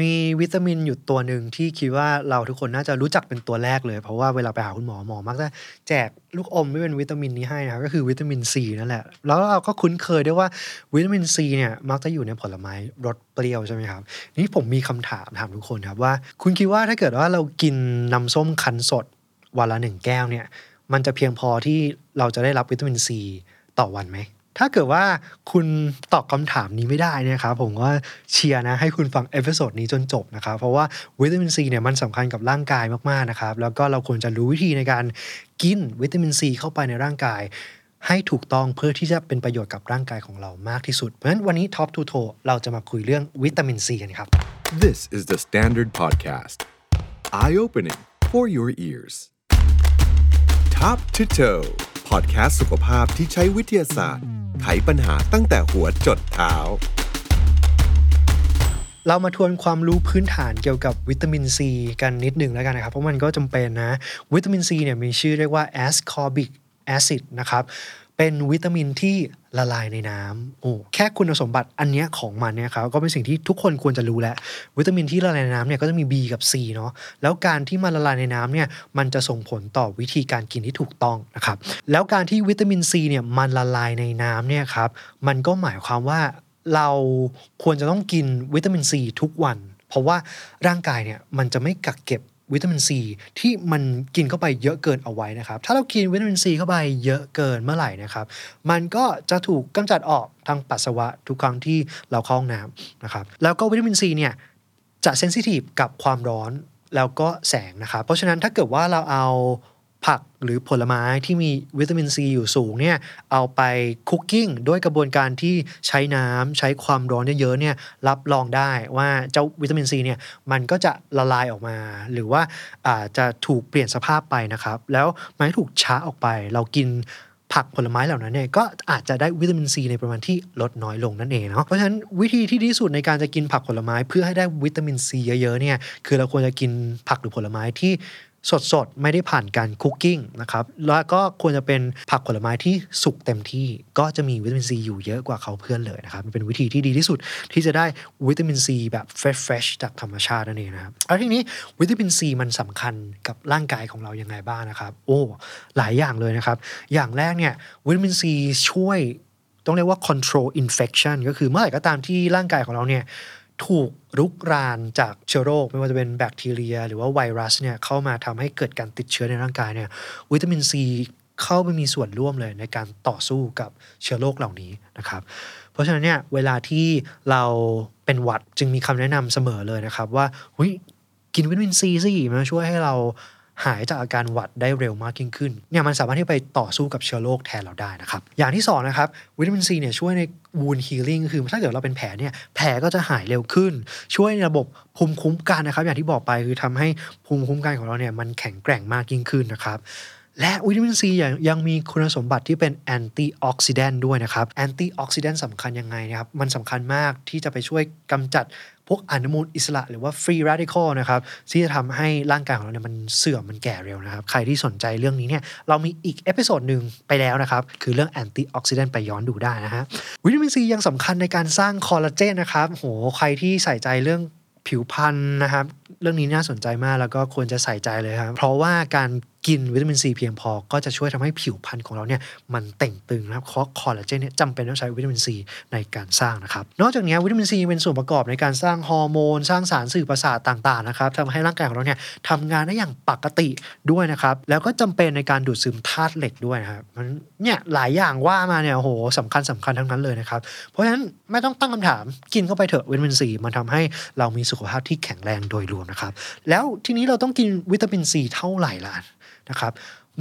มีวิตามินอยู่ตัวหนึ่งที่คิดว่าเราทุกคนน่าจะรู้จักเป็นตัวแรกเลย เพราะว่าเวลาไปหาคุณหมอหมอมักจะแจกลูกอมที่เป็นวิตามินนี้ให้นะครับก็คือวิตามินซีนั่นแหละ แล้วเราก็คุ้นเคยด้วยว่าวิตามินซีเนี่ยมักจะอยู่ในผลไม้รสเปรี้ยวใช่ไหมครับนี่ผมมีคำถามถามทุกคนครับว่า คุณคิดว่าถ้าเกิดว่าเรากินน้ำส้มคั้นสดวันละหนึ่งแก้วเนี่ย มันจะเพียงพอที่เราจะได้รับวิตามินซีต่อวันไหม ถ้าเกิดว่าคุณตอบคำถามนี้ไม่ได้นะครับผมก็เชียร์นะให้คุณฟัง episode นี้จนจบนะครับเพราะว่าวิตามินซีเนี่ยมันสำคัญกับร่างกายมากๆนะครับแล้วก็เราควรจะรู้วิธีในการกินวิตามินซีเข้าไปในร่างกายให้ถูกต้องเพื่อที่จะเป็นประโยชน์กับร่างกายของเรามากที่สุด เพราะฉะนั้นวันนี้ Top to Toe เราจะมาคุยเรื่องวิตามินซีกันครับ This is the Standard Podcast. Eye opening for your ears. Top to toe podcast สุขภาพที่ใช้วิทยาศาสตร์ ไขปัญหาตั้งแต่หัวจดเท้า เรามาทวนความรู้พื้นฐานเกี่ยวกับวิตามินซีกันนิดหนึ่งแล้วกันนะครับ เพราะมันก็จำเป็นนะ วิตามินซีเนี่ยมีชื่อเรียกว่า ascorbic acid นะครับ เป็นวิตามินที่ ละลายในน้ำโอ้แค่คุณสมบัติอันเนี้ยของมันเนี่ยครับก็เป็นสิ่งที่ทุกคนควรจะรู้แล้ววิตามินที่ละลายในน้ำเนี่ยก็จะมี B กับ C เนาะแล้วการที่มันละลายในน้ำเนี่ยมันจะส่งผลต่อวิธีการกินที่ถูกต้องนะครับแล้วการที่วิตามินซีเนี่ยมันละลายในน้ำเนี่ยครับมันก็หมายความว่าเราควรจะต้องกินวิตามินซีทุกวัน เพราะว่าร่างกายเนี่ยมันจะไม่กักเก็บ วิตามินซีที่มันกินเข้าไปเยอะเกินเอาไว้นะครับ ถ้าเรากินวิตามินซีเข้าไปเยอะเกินเมื่อไหร่นะครับ มันก็จะถูกกำจัดออกทางปัสสาวะทุกครั้งที่เราเข้าห้องน้ำนะครับ แล้วก็วิตามินซีเนี่ยจะเซนซิทีฟกับความร้อนแล้วก็แสงนะครับ เพราะฉะนั้นถ้าเกิดว่าเราเอา ผักหรือผลไม้ที่มีวิตามินซีอยู่สูงเนี่ยเอาไปคุกกิ้งด้วยกระบวนการที่ใช้น้ำใช้ความร้อนเยอะๆเนี่ยรับรองได้ว่าเจ้าวิตามินซีเนี่ยมันก็จะละลายออกมา หรือว่าอาจจะถูกเปลี่ยนสภาพไปนะครับ แล้วมันถูกช้าออกไป เรากินผักผลไม้เหล่านั้นเนี่ยก็อาจจะได้วิตามินซีในปริมาณที่ลดน้อยลงนั่นเองเนาะเพราะฉะนั้นวิธีที่ดีสุดในการจะกินผักผลไม้เพื่อให้ได้วิตามินซีเยอะๆเนี่ยคือเราควรจะกินผักหรือผลไม้ที่ สดๆ ไม่ได้ผ่านการ cooking นะครับ แล้วก็ควรจะเป็นผักผลไม้ที่สุกเต็มที่ ก็จะมีวิตามินซีอยู่เยอะกว่าเขาเพื่อนเลยนะครับ มันเป็นวิธีที่ดีที่สุดที่จะได้วิตามินซีแบบ fresh จากธรรมชาตินั่นเองนะครับแล้วทีนี้วิตามินซีมันสำคัญกับร่างกายของเรายังไงบ้างนะครับ โอ้หลายอย่างเลยนะครับ อย่างแรกเนี่ยวิตามินซีช่วยต้องเรียกว่า control infection ก็คือเมื่อไหร่ก็ตามที่ร่างกายของเราเนี่ย ถูกรุกรานจากเชื้อโรค ไม่ว่าจะเป็นแบคทีเรีย หรือว่าไวรัสเนี่ยเข้ามาทำให้เกิดการติดเชื้อในร่างกายเนี่ยวิตามินซีเข้าไปมีส่วนร่วมเลยในการต่อสู้กับเชื้อโรคเหล่านี้นะครับ เพราะฉะนั้นเนี่ยเวลาที่เราเป็นหวัดจึงมีคำแนะนำเสมอเลยนะครับ ว่าเฮ้ยกินวิตามินซีสิมันช่วยให้เรา หายจากอาการหวัดได้เร็วมากยิ่งขึ้นเนี่ยมันสามารถที่ไปต่อสู้กับเชื้อโรคแทนเราได้นะครับ อย่างที่สองนะครับวิตามินซีเนี่ยช่วยใน wound healing คือถ้าเกิดเราเป็นแผลเนี่ยแผลก็จะหายเร็วขึ้น ช่วยในระบบภูมิคุ้มกันนะครับ อย่างที่บอกไปคือทำให้ภูมิคุ้มกันของเราเนี่ยมันแข็งแกร่งมากยิ่งขึ้นนะครับและวิตามินซียังยังมีคุณสมบัติที่เป็น antioxidant ด้วยนะครับ antioxidant สำคัญยังไงนะครับ มันสำคัญมากที่จะไปช่วยกำจัด พวกอนุมูลอิสระหรือว่า free radical นะครับที่จะทำให้ร่างกายของเราเนี่ยมันเสื่อมมันแก่เร็วนะครับ ใครที่สนใจเรื่องนี้เนี่ยเรามีอีก episode หนึ่งไปแล้วนะครับ คือเรื่อง antioxidant ไปย้อนดูได้นะฮะวิตามินซียังสำคัญในการสร้างคอลลาเจนนะครับโหใครที่ใส่ใจเรื่องผิวพรรณนะครับ เรื่องนี้น่าสนใจมากแล้วก็ควรจะใส่ใจเลยครับเพราะว่าการ กินวิตามินซีเพียงพอ ก็จะช่วยทำให้ผิวพรรณของเราเนี่ยมันเต่งตึงนะครับเพราะคอลลาเจนเนี่ยจำเป็นต้องใช้วิตามินซีในการสร้างนะครับ นอกจากนี้วิตามินซีเป็นส่วนประกอบในการสร้างฮอร์โมน สร้างสารสื่อประสาทต่างๆนะครับทำให้ร่างกายของเราเนี่ยทำงานได้อย่างปกติด้วยนะครับ แล้วก็จำเป็นในการดูดซึมธาตุเหล็กด้วยนะครับมันเนี่ยหลายอย่างว่ามาเนี่ยโอ้โหสำคัญสำคัญทั้งนั้นเลยนะครับ เพราะฉะนั้นไม่ต้องตั้งคำถามกินเข้าไปเถอะวิตามินซีมันทำให้เรามีสุขภาพที่แข็งแรงโดยรวมนะครับ แล้วทีนี้เราต้องกินวิตามินซีเท่าไหร่ล่ะ นะครับ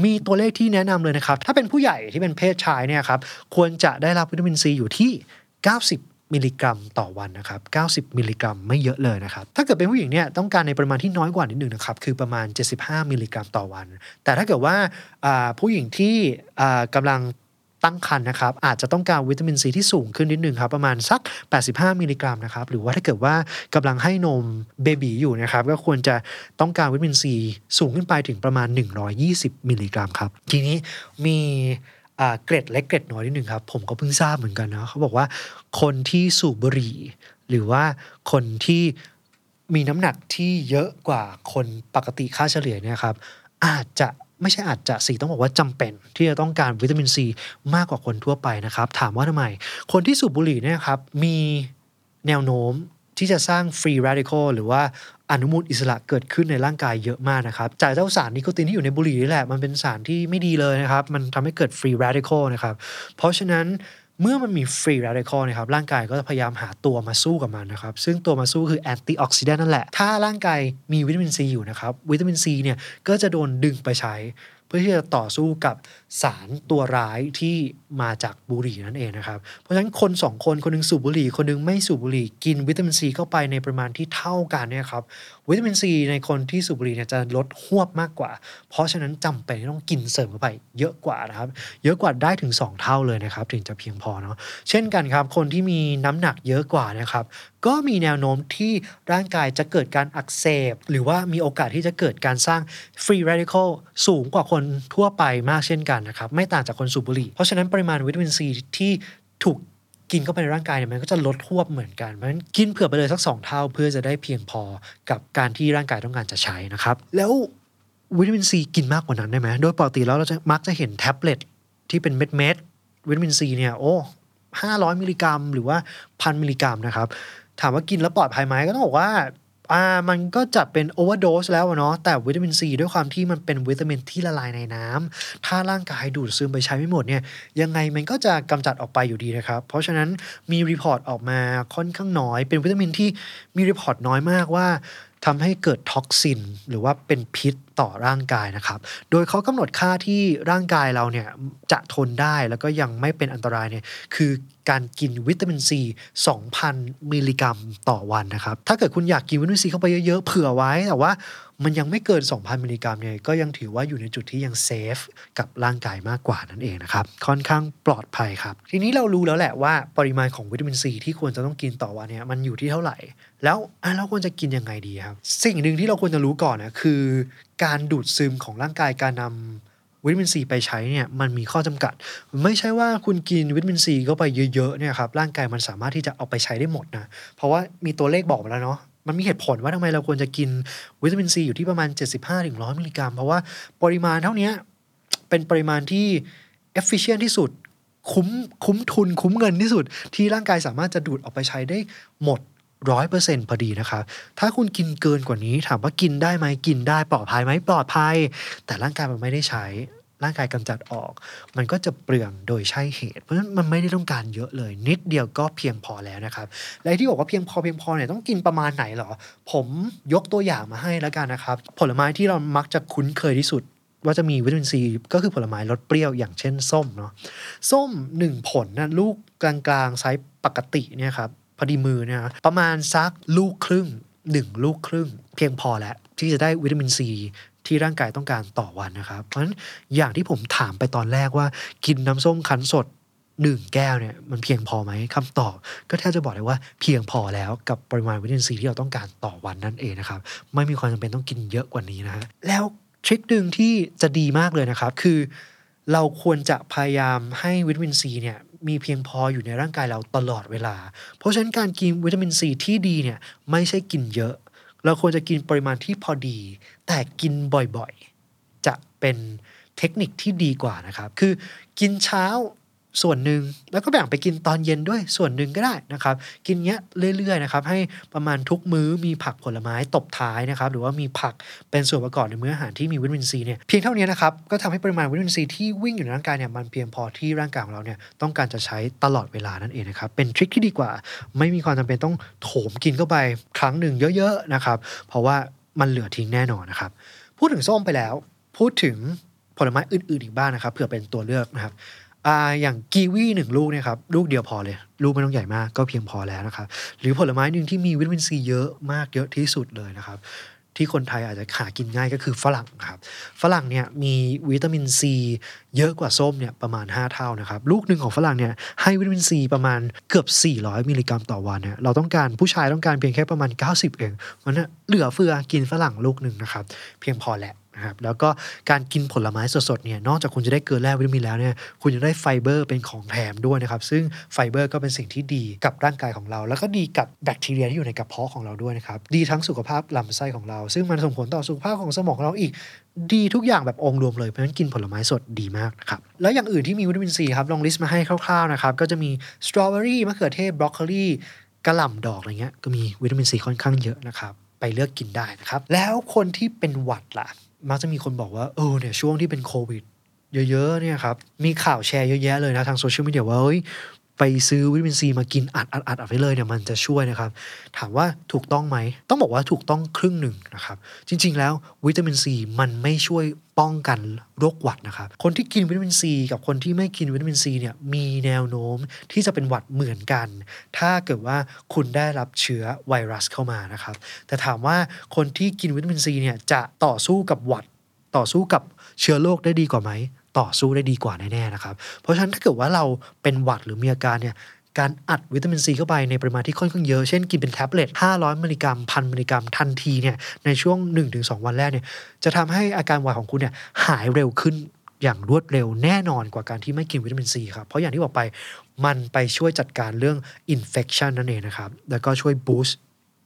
มีตัวเลขที่แนะนำเลยนะครับ ถ้าเป็นผู้ใหญ่ที่เป็นเพศชายเนี่ยครับควรจะได้รับวิตามินซีอยู่ที่ 90 มิลลิกรัมต่อวันนะครับ 90 มิลลิกรัมไม่เยอะเลยนะครับ ถ้าเกิดเป็นผู้หญิงเนี่ยต้องการในปริมาณที่น้อยกว่านิดหนึ่งนะครับคือประมาณ 75 มิลลิกรัมต่อวัน แต่ถ้าเกิดว่าผู้หญิงที่กำกำลัง ตั้งครรภ์นะครับอาจจะต้องการวิตามินซีที่สูงขึ้นนิดนึงครับประมาณสัก 85 มิลลิกรัมนะครับหรือว่าถ้าเกิดว่ากำลังให้นม baby อยู่นะครับก็ควรจะต้องการวิตามินซีสูงขึ้นไปถึงประมาณ 120 มิลลิกรัมครับทีนี้มีเกร็ดเล็กเกร็ดน้อยนิดหนึ่งครับผมก็เพิ่งทราบเหมือนกันนะเขาบอกว่าคนที่สูบบุหรี่ หรือว่าคนที่มีน้ำหนักที่เยอะกว่าคนปกติค่าเฉลี่ยเนี่ยครับอาจจะ ไม่ใช่อาจจะสิต้องบอกว่าจำเป็น ที่จะต้องการวิตามินซีมากกว่าคนทั่วไปนะครับ ถามว่าทำไม คนที่สูบบุหรี่เนี่ยครับมีแนวโน้มที่จะสร้าง free radical หรือว่าอนุมูลอิสระเกิดขึ้นในร่างกายเยอะมากนะครับ จากเจ้าสารนิโคตินที่อยู่ในบุหรี่นี่แหละ มันเป็นสารที่ไม่ดีเลยนะครับ มันทำให้เกิด free radical นะครับ เพราะฉะนั้น เมื่อมันมี free radical นะครับร่างกายก็จะพยายามหาตัวมาสู้กับมันนะครับ ซึ่งตัวมาสู้คือ antioxidant นั่นแหละ ถ้าร่างกายมีวิตามินซีอยู่นะครับ วิตามินซีเนี่ยก็จะโดนดึงไปใช้ เพื่อที่จะต่อสู้กับสารตัวร้ายที่มาจากบุหรี่นั่นเองนะครับ เพราะฉะนั้นคนสองคนคนหนึ่งสูบบุหรี่ คนหนึ่งไม่สูบบุหรี่ กินวิตามินซีเข้าไปในปริมาณที่เท่ากันเนี่ยครับวิตามินซีในคนที่สูบบุหรี่เนี่ยจะลดฮวบมากกว่า เพราะฉะนั้นจำเป็นต้องกินเสริมเข้าไป เยอะกว่านะครับ เยอะกว่าได้ถึง 2 เท่าเลยนะครับถึงจะเพียงพอเนาะเช่นกันครับ คนที่มีน้ำหนักเยอะกว่านะครับก็มีแนวโน้มที่ร่างกายจะเกิดการอักเสบ หรือว่ามีโอกาสที่จะเกิดการสร้างฟรีเรดิคอลสูงกว่าคนนทั่วไปมากเช่นกันนะครับ ไม่ต่างจากคนสูบบุหรี่ เพราะฉะนั้นปริมาณวิตามินซีที่ถูกกินเข้าไปในร่างกายเนี่ยมันก็จะลดทวบเหมือนกันเพราะฉะนั้นกินเผื่อไปเลยสักสองเท่า เพื่อจะได้เพียงพอกับการที่ร่างกายต้องการจะใช้นะครับ แล้ววิตามินซีกินมากกว่านั้นได้ไหมโดยปกติแล้วเราจะมักจะเห็นแท็บเล็ตที่เป็นเม็ดเม็ดวิตามินซีเนี่ยโอ้ห้าร้อยมิลลิกรัม หรือว่าพันมิลลิกรัมนะครับถามว่ากินแล้วปลอดภัยไหมก็ต้องบอกว่า อ่ามันก็จะเป็น overdose แล้วเนาะแต่วิตามินซีด้วยความที่มันเป็นวิตามินที่ละลายในน้ำถ้าร่างกายดูดซึมไปใช้ไม่หมดเนี่ยยังไงมันก็จะกำจัดออกไปอยู่ดีนะครับ เพราะฉะนั้นมี report ออกมาค่อนข้างน้อย เป็นวิตามินที่มี report น้อยมากว่า ทำให้เกิด toxin หรือว่าเป็นพิษต่อร่างกายนะครับ โดยเขากำหนดค่าที่ร่างกายเราเนี่ยจะทนได้แล้วก็ยังไม่เป็นอันตรายเนี่ยคือการกินวิตามินซี 2,000 มิลลิกรัมต่อวันนะครับ ถ้าเกิดคุณอยากกินวิตามินซีเข้าไปเยอะๆ เผื่อไว้แต่ว่า มันยังไม่เกิน 2,000 มิลลิกรัมเนี่ยก็ยังถือว่าอยู่ในจุดที่ยัง safe กับร่างกายมากกว่านั่นเองนะครับ ค่อนข้างปลอดภัยครับ ทีนี้เรารู้แล้วแหละว่าปริมาณของวิตามินซีที่ควรจะต้องกินต่อวันเนี่ยมันอยู่ที่เท่าไหร่ แล้วเราควรจะกินยังไงดีครับสิ่งหนึ่งที่เราควรจะรู้ก่อนนะคือการดูดซึมของร่างกายการนำวิตามินซีไปใช้เนี่ยมันมีข้อจำกัด ไม่ใช่ว่าคุณกินวิตามินซีเข้าไปเยอะๆเนี่ยครับร่างกายมันสามารถที่จะเอาไปใช้ได้หมดนะเพราะว่ามีตัวเลขบอกมาแล้วเนาะ มันมีเหตุผลว่าทำไมเราควรจะกินวิตามินซีอยู่ที่ประมาณ 75-100 มิลลิกรัม เพราะว่าปริมาณเท่านี้เป็นปริมาณที่ efficient ที่สุด คุ้มคุ้มทุนคุ้มเงินที่สุด ที่ร่างกายสามารถจะดูดออกไปใช้ได้หมดร้อยเปอร์เซ็นพอดีนะครับ ถ้าคุณกินเกินกว่านี้ถามว่ากินได้ไหมกินได้ปลอดภัยไหมปลอดภัย แต่ร่างกายมันไม่ได้ใช้ ร่างกายกำจัดออก มันก็จะเปลืองโดยใช่เหตุ เพราะฉะนั้นมันไม่ได้ต้องการเยอะเลย นิดเดียวก็เพียงพอแล้วนะครับและที่บอกว่าเพียงพอเพียงพอเนี่ยต้องกินประมาณไหนหรอ ผมยกตัวอย่างมาให้แล้วกันนะครับ ผลไม้ที่เรามักจะคุ้นเคยที่สุดว่าจะมีวิตามินซีก็คือผลไม้รสเปรี้ยวอย่างเช่นส้มเนาะส้มหนึ่งผลนะลูกกลางๆไซส์ปกติเนี่ยครับพอดีมือเนี่ยนะประมาณสักลูกครึ่งหนึ่งลูกครึ่ง เพียงพอแล้วที่จะได้วิตามินซี ที่ร่างกายต้องการต่อวันนะครับ เพราะฉะนั้นอย่างที่ผมถามไปตอนแรกว่า กินน้ำส้มคั้นสดหนึ่งแก้วเนี่ยมันเพียงพอไหมคำตอบ ก็แทบจะบอกเลยว่าเพียงพอแล้วกับปริมาณวิตามินซีที่เราต้องการต่อวันนั่นเองนะครับ ไม่มีความจำเป็นต้องกินเยอะกว่านี้นะฮะแล้วทริคหนึ่งที่จะดีมากเลยนะครับ คือเราควรจะพยายามให้วิตามินซีเนี่ยมีเพียงพออยู่ในร่างกายเราตลอดเวลา เพราะฉะนั้นการกินวิตามินซีที่ดีเนี่ยไม่ใช่กินเยอะ เราควรจะกินปริมาณที่พอดี แต่กินบ่อยๆ จะเป็นเทคนิคที่ดีกว่านะครับ คือกินเช้า ส่วนหนึ่งแล้วก็แบ่งไปกินตอนเย็นด้วยส่วนหนึ่งก็ได้นะครับ กินเงี้ยเรื่อยๆนะครับให้ประมาณทุกมื้อมีผักผลไม้ตบท้ายนะครับหรือว่ามีผักเป็นส่วนประกอบในมื้ออาหารที่มีวิตามินซีเนี่ยเพียงเท่านี้นะครับก็ทำให้ปริมาณวิตามินซีที่วิ่งอยู่ในร่างกายเนี่ยมันเพียงพอที่ร่างกายของเราเนี่ยต้องการจะใช้ตลอดเวลานั่นเองนะครับเป็นทริคที่ดีกว่า ไม่มีความจำเป็นต้องโถมกินเข้าไปครั้งหนึ่งเยอะๆนะครับเพราะว่ามันเหลือทิ้งแน่นอนนะครับพูดถึงส้มไปแล้ว พูดถึงผลไม้อื่นๆอีกบ้างนะครับเผื่อเป็นตัวเลือกนะครับ อ่าอย่างกีวีหนึ่งลูกเนี่ยครับลูกเดียวพอเลย ลูกไม่ต้องใหญ่มากก็เพียงพอแล้วนะครับ หรือผลไม้หนึ่งที่มีวิตามินซีเยอะมากเยอะที่สุดเลยนะครับ ที่คนไทยอาจจะหากินง่ายก็คือฝรั่งครับ ฝรั่งเนี่ยมีวิตามินซีเยอะกว่าส้มเนี่ยประมาณ 5 เท่านะครับ ลูกหนึ่งของฝรั่งเนี่ยให้วิตามินซีประมาณเกือบ 400 มิลลิกรัมต่อวันเนี่ยเราต้องการผู้ชายต้องการเพียงแค่ประมาณ 90 เองมันนะเหลือเฟือกินฝรั่งลูกหนึ่งนะครับเพียงพอแหละ นะครับแล้วก็การกินผลไม้สดๆเนี่ยนอกจากคุณจะได้เกลือแร่วิตามินแล้วเนี่ยคุณจะได้ไฟเบอร์เป็นของแถมด้วยนะครับ ซึ่งไฟเบอร์ก็เป็นสิ่งที่ดีกับร่างกายของเรา แล้วก็ดีกับแบคทีเรียที่อยู่ในกระเพาะของเราด้วยนะครับ ดีทั้งสุขภาพลำไส้ของเรา ซึ่งมันส่งผลต่อสุขภาพของสมองเราอีก ดีทุกอย่างแบบองค์รวมเลยเพราะฉะนั้นกินผลไม้สดดีมากนะครับแล้วอย่างอื่นที่มีวิตามินซีครับลอง list มาให้คร่าวๆนะครับก็จะมีสตรอเบอรี่มะเขือเทศบรอกโคลีกะหล่ำดอกอะไรเงี้ยก็มีวิตามินซีค่อนข้างเยอะนะครับไปเลือกกินได้นะครับแล้วคนที่เป็นหวัดล่ะ มักจะมีคนบอกว่าเออเนี่ยช่วงที่เป็นโควิด เยอะๆเนี่ยครับมีข่าวแชร์เยอะแยะเลยนะทางโซเชียลมีเดียว่าเฮ้ย ไปซื้อวิตามินซีมากินอัดอัดอัดอัดไว้เลยเนี่ยมันจะช่วยนะครับ ถามว่าถูกต้องไหม ต้องบอกว่าถูกต้องครึ่งหนึ่งนะครับ จริง ๆ แล้ววิตามินซีมันไม่ช่วยป้องกันโรคหวัดนะครับ คนที่กินวิตามินซีกับคนที่ไม่กินวิตามินซีเนี่ยมีแนวโน้มที่จะเป็นหวัดเหมือนกัน ถ้าเกิดว่าคุณได้รับเชื้อไวรัสเข้ามานะครับ แต่ถามว่าคนที่กินวิตามินซีเนี่ยจะต่อสู้กับหวัดต่อสู้กับเชื้อโรคได้ดีกว่าไหม ต่อสู้ได้ดีกว่าแน่ๆนะครับ เพราะฉะนั้นถ้าเกิดว่าเราเป็นหวัดหรือมีอาการเนี่ยการอัดวิตามินซีเข้าไปในปริมาณที่ค่อนข้างเยอะ เช่นกินเป็นแท็บเล็ต 500 มิลลิกรัม พันมิลลิกรัมทันทีเนี่ยในช่วง 1-2 วันแรกเนี่ยจะทำให้อาการหวัดของคุณเนี่ยหายเร็วขึ้นอย่างรวดเร็วแน่นอนกว่าการที่ไม่กินวิตามินซีครับ เพราะอย่างที่บอกไปมันไปช่วยจัดการเรื่องอินเฟ t ชันนั่นเองนะครับ แล้วก็ช่วย boost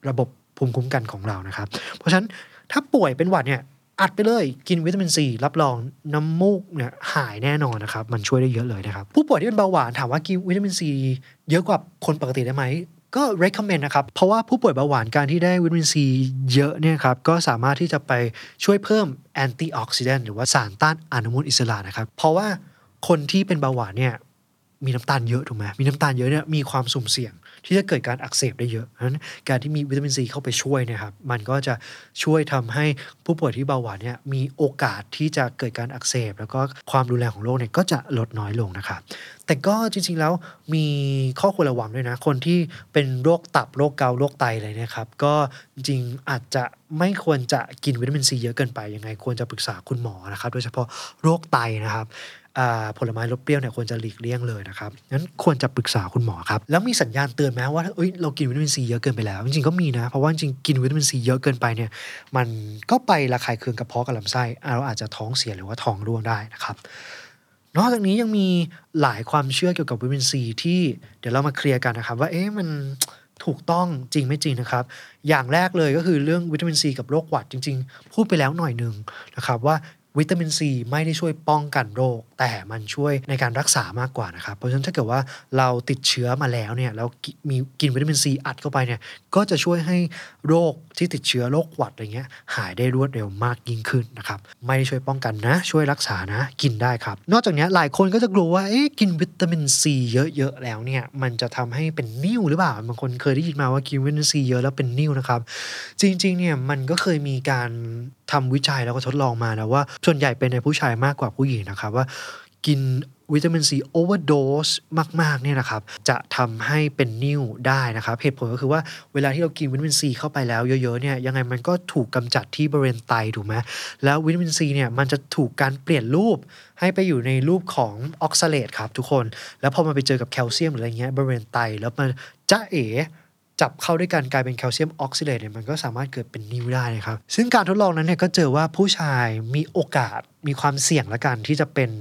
ระบบภูมิคุ้มกันของเรานะครับ เพราะฉะนั้นถ้าป่วยเป็นหวัดเนี่ย อัดไปเลยกินวิตามินซีรับรองน้ำมูกเนี่ยหายแน่นอนนะครับ มันช่วยได้เยอะเลยนะครับ ผู้ป่วยที่เป็นเบาหวานถามว่ากินวิตามินซีเยอะกว่าคนปกติได้ไหมก็ recommend นะครับ เพราะว่าผู้ป่วยเบาหวานการที่ได้วิตามินซีเยอะเนี่ยครับ ก็สามารถที่จะไปช่วยเพิ่ม antioxidant หรือว่าสารต้านอนุมูลอิสระนะครับ เพราะว่าคนที่เป็นเบาหวานเนี่ยมีน้ำตาลเยอะถูกไหมมีน้ำตาลเยอะเนี่ยมีความสุ่มเสี่ยง ที่จะเกิดการอักเสบได้เยอะนั้นการที่มีวิตามินซีเข้าไปช่วยนะครับ มันก็จะช่วยทำให้ผู้ป่วยที่เบาหวานเนี่ยมีโอกาสที่จะเกิดการอักเสบ แล้วก็ความรุนแรงของโรคเนี่ยก็จะลดน้อยลงนะครับ แต่ก็จริงๆแล้วมีข้อควรระวังด้วยนะ คนที่เป็นโรคตับโรคเกาต์โรคไตอะไรนี่ยครับ ก็จริงอาจจะไม่ควรจะกินวิตามินซีเยอะเกินไปยังไง ควรจะปรึกษาคุณหมอนะครับ โดยเฉพาะโรคไตนะครับ ผลไม้รสเปรี้ยวเนี่ยควรจะหลีกเลี่ยงเลยนะครับงั้นควรจะปรึกษาคุณหมอครับ แล้วมีสัญญาณเตือนไหมว่าเอ้ยเรากินวิตามินซีเยอะเกินไปแล้ว จริงๆก็มีนะ เพราะว่าจริงๆกินวิตามินซีเยอะเกินไปเนี่ย มันก็ไประคายเคืองกระเพาะกับลำไส้เราอาจจะท้องเสียหรือว่าท้องร่วงได้นะครับ นอกจากนี้ยังมีหลายความเชื่อเกี่ยวกับวิตามินซีที่เดี๋ยวเรามาเคลียร์กันนะครับ ว่าเอ๊ะมันถูกต้องจริงไม่จริงนะครับ อย่างแรกเลยก็คือเรื่องวิตามินซีกับโรคหวัดจริง ๆ พูดไปแล้วหน่อยหนึ่งนะครับว่าวิตามินซีไม่ได้ช่วยป้องกันโรค แต่มันช่วยในการรักษามากกว่านะครับ เพราะฉะนั้นถ้าเกิดว่าเราติดเชื้อมาแล้วเนี่ยแล้วมีกินวิตามินซีอัดเข้าไปเนี่ยก็จะช่วยให้โรคที่ติดเชื้อโรคหวัดอะไรเงี้ยหายได้รวดเร็วมากยิ่งขึ้นนะครับไม่ได้ช่วยป้องกันนะ ช่วยรักษานะกินได้ครับ นอกจากนี้หลายคนก็จะกลัวว่าเอ๊ะกินวิตามินซีเยอะๆแล้วเนี่ยมันจะทำให้เป็นนิ่วหรือเปล่าบางคนเคยได้ยินมาว่ากินวิตามินซีเยอะแล้วเป็นนิ่วนะครับจริงๆเนี่ยมันก็เคยมีการทำวิจัยแล้วก็ทดลองมานะว่า ส่วนใหญ่เป็นในผู้ชายมากกว่าผู้หญิงนะครับว่า กินวิตามินซี overdose มากๆเนี่ยนะครับจะทำให้เป็นนิ่วได้นะครับเหตุผลก็คือว่าเวลาที่เรากินวิตามินซีเข้าไปแล้วเยอะๆเนี่ยยังไงมันก็ถูกกำจัดที่บริเวณไตถูกไหมแล้ววิตามินซีเนี่ยมันจะถูกการเปลี่ยนรูปให้ไปอยู่ในรูปของออกซาเลตครับทุกคน แล้วพอมันไปเจอกับแคลเซียมหรืออะไรเงี้ยบริเวณไตแล้วมันจ๊ะเอ๋จับเข้าด้วยกันกลายเป็นแคลเซียมออกซาเลตเนี่ยมันก็สามารถเกิดเป็นนิ่วได้นะครับ ซึ่งการทดลองนั้นเนี่ยก็เจอว่าผู้ชายมีโอกาสมีความเสี่ยงละกันที่จะเป็น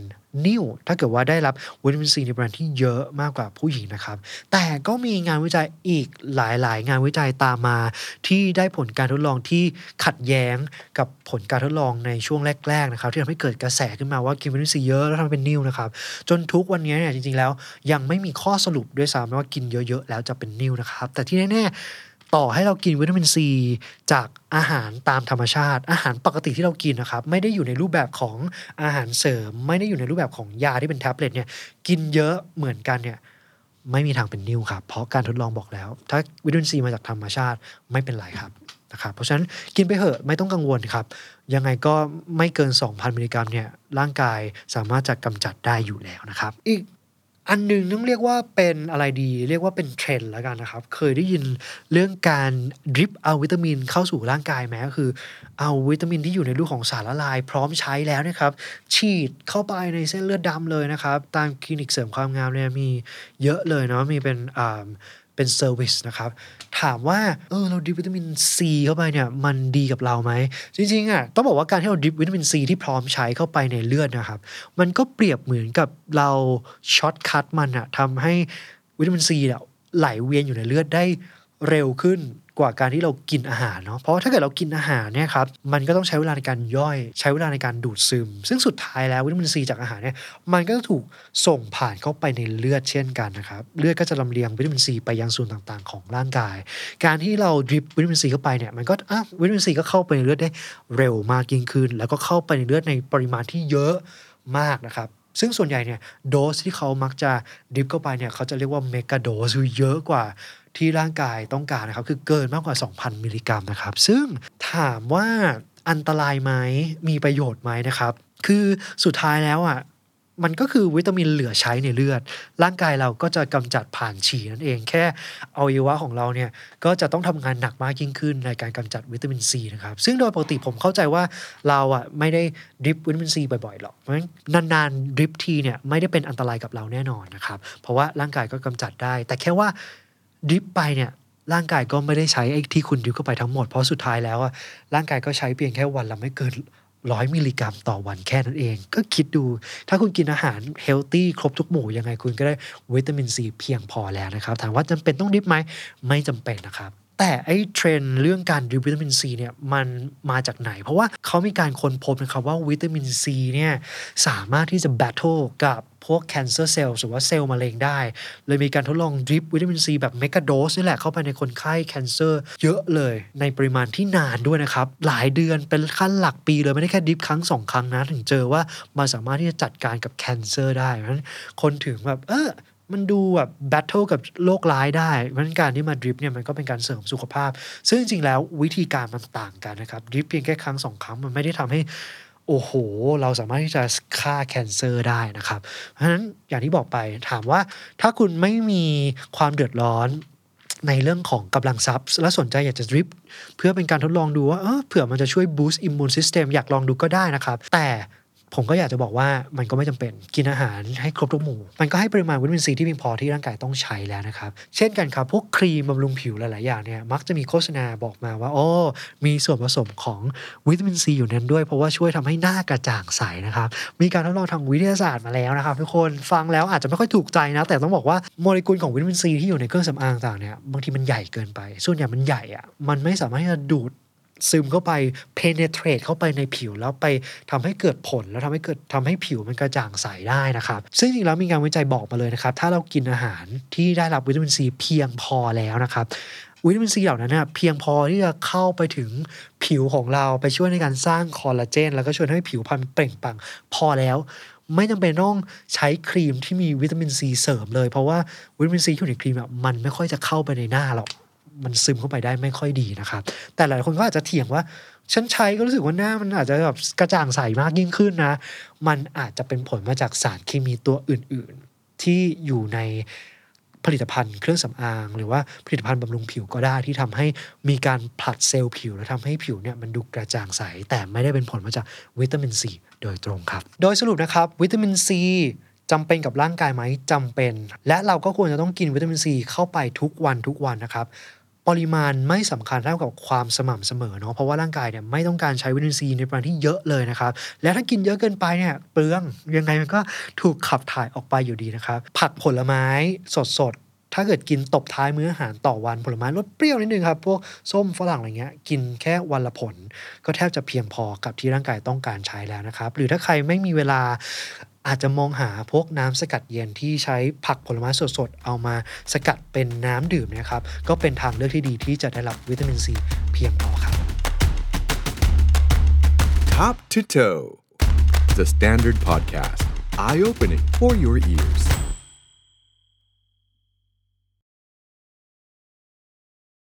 นิ่วถ้าเกิดว่าได้รับวิตามินซีในปริมาณที่เยอะมากกว่าผู้หญิงนะครับ แต่ก็มีงานวิจัยอีกหลายๆ งานวิจัยตามมา ที่ได้ผลการทดลองที่ขัดแย้งกับผลการทดลองในช่วงแรก ๆ นะครับ ที่ทำให้เกิดกระแสขึ้นมาว่ากินวิตามินซีเยอะแล้วทำเป็นนิ่วนะครับ จนทุกวันนี้เนี่ยจริง ๆ แล้ว ยังไม่มีข้อสรุปด้วยซ้ำว่ากินเยอะ ๆ แล้วจะเป็นนิ่วนะครับ แต่ที่แน่ๆ ต่อให้เรากินวิตามินซีจากอาหารตามธรรมชาติ อาหารปกติที่เรากินนะครับ ไม่ได้อยู่ในรูปแบบของอาหารเสริม ไม่ได้อยู่ในรูปแบบของยาที่เป็นแท็บเล็ตเนี่ยกินเยอะเหมือนกันเนี่ยไม่มีทางเป็นนิ่วครับ เพราะการทดลองบอกแล้ว ถ้าวิตามินซีมาจากธรรมชาติไม่เป็นไรครับนะครับเพราะฉะนั้นกินไปเถอะไม่ต้องกังวลครับ ยังไงก็ไม่เกิน 2,000 มิลลิกรัมเนี่ยร่างกายสามารถจะกำจัดได้อยู่แล้วนะครับ อีก อันหนึ่งต้องเรียกว่าเป็นอะไรดี เรียกว่าเป็นเทรนด์แล้วกันนะครับ เคยได้ยินเรื่องการ drip เอาวิตามินเข้าสู่ร่างกายไหมก็คือ เอาวิตามินที่อยู่ในรูปของสารละลาย พร้อมใช้แล้วนะครับ ฉีดเข้าไปในเส้นเลือดดำเลยนะครับ ตามคลินิกเสริมความงามเนี่ยมีเยอะเลยเนาะมีเป็นอ่า เป็น service นะครับถามว่าเออเรา drip วิตามินซีเข้าไปเนี่ยมันดีกับเราไหมจริงๆอะต้องบอกว่าการที่เรา drip วิตามินซีที่พร้อมใช้เข้าไปในเลือดนะครับมันก็เปรียบเหมือนกับเรา shortcut มันอะทำให้วิตามินซีเนี่ยไหลเวียนอยู่ในเลือดได้เร็วขึ้น กว่าการที่เรากินอาหารเนาะเพราะถ้าเกิดเรากินอาหารเนี่ยครับมันก็ต้องใช้เวลาในการย่อย ใช้เวลาในการดูดซึม ซึ่งสุดท้ายแล้ววิตามินซีจากอาหารเนี่ยมันก็จะถูกส่งผ่านเข้าไปในเลือดเช่นกันนะครับเลือดก็จะลำเลียงวิตามินซีไปยังส่วนต่างๆ ของร่างกาย การที่เราดริปวิตามินซีเข้าไปเนี่ยมันก็อะวิตามินซีก็เข้าไปในเลือดได้เร็วมากยิ่งขึ้น แล้วก็เข้าไปในเลือดในปริมาณที่เยอะมากนะครับซึ่งส่วนใหญ่เนี่ยโดสที่เขามักจะดริปเข้าไปเนี่ยเขาจะเรียกว่าเมกะโดสคือเยอะกว่า ที่ร่างกายต้องการนะครับ คือเกินมากกว่า 2,000 มิลลิกรัมนะครับ ซึ่งถามว่าอันตรายไหมมีประโยชน์ไหมนะครับ คือสุดท้ายแล้วอะมันก็คือวิตามินเหลือใช้ในเลือด ร่างกายเราก็จะกำจัดผ่านฉี่นั่นเอง แค่อวัยวะของเราเนี่ยก็จะต้องทำงานหนักมากยิ่งขึ้นในการกำจัดวิตามินซีนะครับ ซึ่งโดยปกติผมเข้าใจว่าเราอะไม่ได้ดริปวิตามินซีบ่อยๆหรอก เพราะฉะนั้นนานๆดริปทีเนี่ยไม่ได้เป็นอันตรายกับเราแน่นอนนะครับ เพราะว่าร่างกายก็กำจัดได้ แต่แค่ว่า ดริปไปเนี่ยร่างกายก็ไม่ได้ใช้ไอ้ที่คุณดริปเข้าไปทั้งหมด เพราะสุดท้ายแล้วอะร่างกายก็ใช้เพียงแค่วันละไม่เกินร้อยมิลลิกรัมต่อวันแค่นั้นเอง ก็คิดดู ถ้าคุณกินอาหาร healthy ครบทุกหมู่ยังไงคุณก็ได้วิตามินซีเพียงพอแล้วนะครับ ถามว่าจำเป็นต้อง drip ไหมไม่จำเป็นนะครับ แต่ไอ้เทรนด์เรื่องการ drip วิตามินซีเนี่ยมันมาจากไหน เพราะว่าเขามีการค้นพบนะครับว่าวิตามินซีเนี่ยสามารถที่จะ battle กับพวก cancer cells หรือว่าเซลล์มะเร็งได้ เลยมีการทดลอง drip วิตามินซีแบบ megadose นี่แหละเข้าไปในคนไข้ cancer เยอะเลย ในปริมาณที่นานด้วยนะครับ หลายเดือนเป็นขั้นหลักปีเลย ไม่ได้แค่ drip ครั้งสองครั้งนะ ถึงเจอว่ามันสามารถที่จะจัดการกับ cancer ได้เพราะฉะนั้นคนถึงแบบ เออ มันดูแบบ battle กับโรคร้ายได้เพราะนั้นการที่มา drip เนี่ยมันก็เป็นการเสริมสุขภาพ ซึ่งจริงแล้ววิธีการมันต่างกันนะครับ drip เพียงแค่ครั้งสองครั้งมันไม่ได้ทำให้โอ้โห เราสามารถที่จะฆ่า cancer ได้นะครับ เพราะฉะนั้นอย่างที่บอกไปถามว่าถ้าคุณไม่มีความเดือดร้อนในเรื่องของกำลังทรัพย์ และสนใจอยากจะ drip เพื่อเป็นการทดลองดูว่าเออเผื่อมันจะช่วย boost immune system อยากลองดูก็ได้นะครับ แต่ ผมก็อยากจะบอกว่ามันก็ไม่จำเป็นกินอาหารให้ครบทุกหมู่ มันก็ให้ปริมาณวิตามินซีที่เพียงพอที่ร่างกายต้องใช้แล้วนะครับ เช่นกันครับ พวกครีมบำรุงผิวหลาย ๆ อย่างเนี่ยมักจะมีโฆษณาบอกมาว่าโอ้มีส่วนผสมของวิตามินซีอยู่นั้นด้วย เพราะว่าช่วยทำให้หน้ากระจ่างใสนะครับ มีการทดลองทางวิทยาศาสตร์มาแล้วนะครับทุกคนฟังแล้วอาจจะไม่ค่อยถูกใจนะ แต่ต้องบอกว่าโมเลกุลของวิตามินซีที่อยู่ในเครื่องสำอางต่างเนี่ยบางทีมันใหญ่เกินไป ส่วนใหญ่มันใหญ่อะมันไม่สามารถที่จะดูด ซึมเข้าไป penetrate เข้าไปในผิวแล้วไปทำให้เกิดผลแล้วทำให้เกิดทำให้ผิวมันกระจ่างใสได้นะครับ ซึ่งจริงๆแล้วมีงานวิจัยบอกมาเลยนะครับ ถ้าเรากินอาหารที่ได้รับวิตามินซีเพียงพอแล้วนะครับวิตามินซีเหล่านั้นนะเพียงพอที่จะเข้าไปถึงผิวของเราไปช่วยในการสร้างคอลลาเจน แล้วก็ช่วยให้ผิวพรรณเปล่งปลั่งพอแล้ว ไม่จำเป็นต้องใช้ครีมที่มีวิตามินซีเสริมเลย เพราะว่าวิตามินซีที่อยู่ในครีมอะมันไม่ค่อยจะเข้าไปในหน้าหรอก มันซึมเข้าไปได้ไม่ค่อยดีนะครับ แต่หลายคนก็อาจจะเถียงว่า ฉันใช้ก็รู้สึกว่าหน้ามันอาจจะแบบกระจ่างใสมากยิ่งขึ้นนะ มันอาจจะเป็นผลมาจากสารเคมีตัวอื่น ๆ ที่อยู่ในผลิตภัณฑ์เครื่องสำอาง หรือว่าผลิตภัณฑ์บำรุงผิวก็ได้ที่ทำให้มีการผลัดเซลล์ผิว และทำให้ผิวเนี่ยมันดูกระจ่างใส แต่ไม่ได้เป็นผลมาจากวิตามินซีโดยตรงครับ โดยสรุปนะครับวิตามินซีจำเป็นกับร่างกายไหมจำเป็น และเราก็ควรจะต้องกินวิตามินซีเข้าไปทุกวันทุกวันนะครับ ปริมาณไม่สำคัญเท่ากับความสม่ำเสมอเนาะเพราะว่าร่างกายเนี่ยไม่ต้องการใช้วิตามินซีในปริมาณที่เยอะเลยนะครับ และถ้ากินเยอะเกินไปเนี่ยเปลืองยังไงมันก็ถูกขับถ่ายออกไปอยู่ดีนะครับ ผักผลไม้สดๆ ถ้าเกิดกินตบท้ายมื้ออาหารต่อวันผลไม้รสเปรี้ยวนิดนึงครับพวกส้มฝรั่งอะไรเงี้ยกินแค่วันละผล ก็แทบจะเพียงพอกับที่ร่างกายต้องการใช้แล้วนะครับ หรือถ้าใครไม่มีเวลา อาจจะมองหาพวกน้ำสกัดเย็นที่ใช้ผักผลไม้สดๆ เอามาสกัดเป็นน้ำดื่มนะครับ ก็เป็นทางเลือกที่ดีที่จะได้รับวิตามินซีเพียงพอครับ Top to Toe, the Standard Podcast, eye opening for your ears.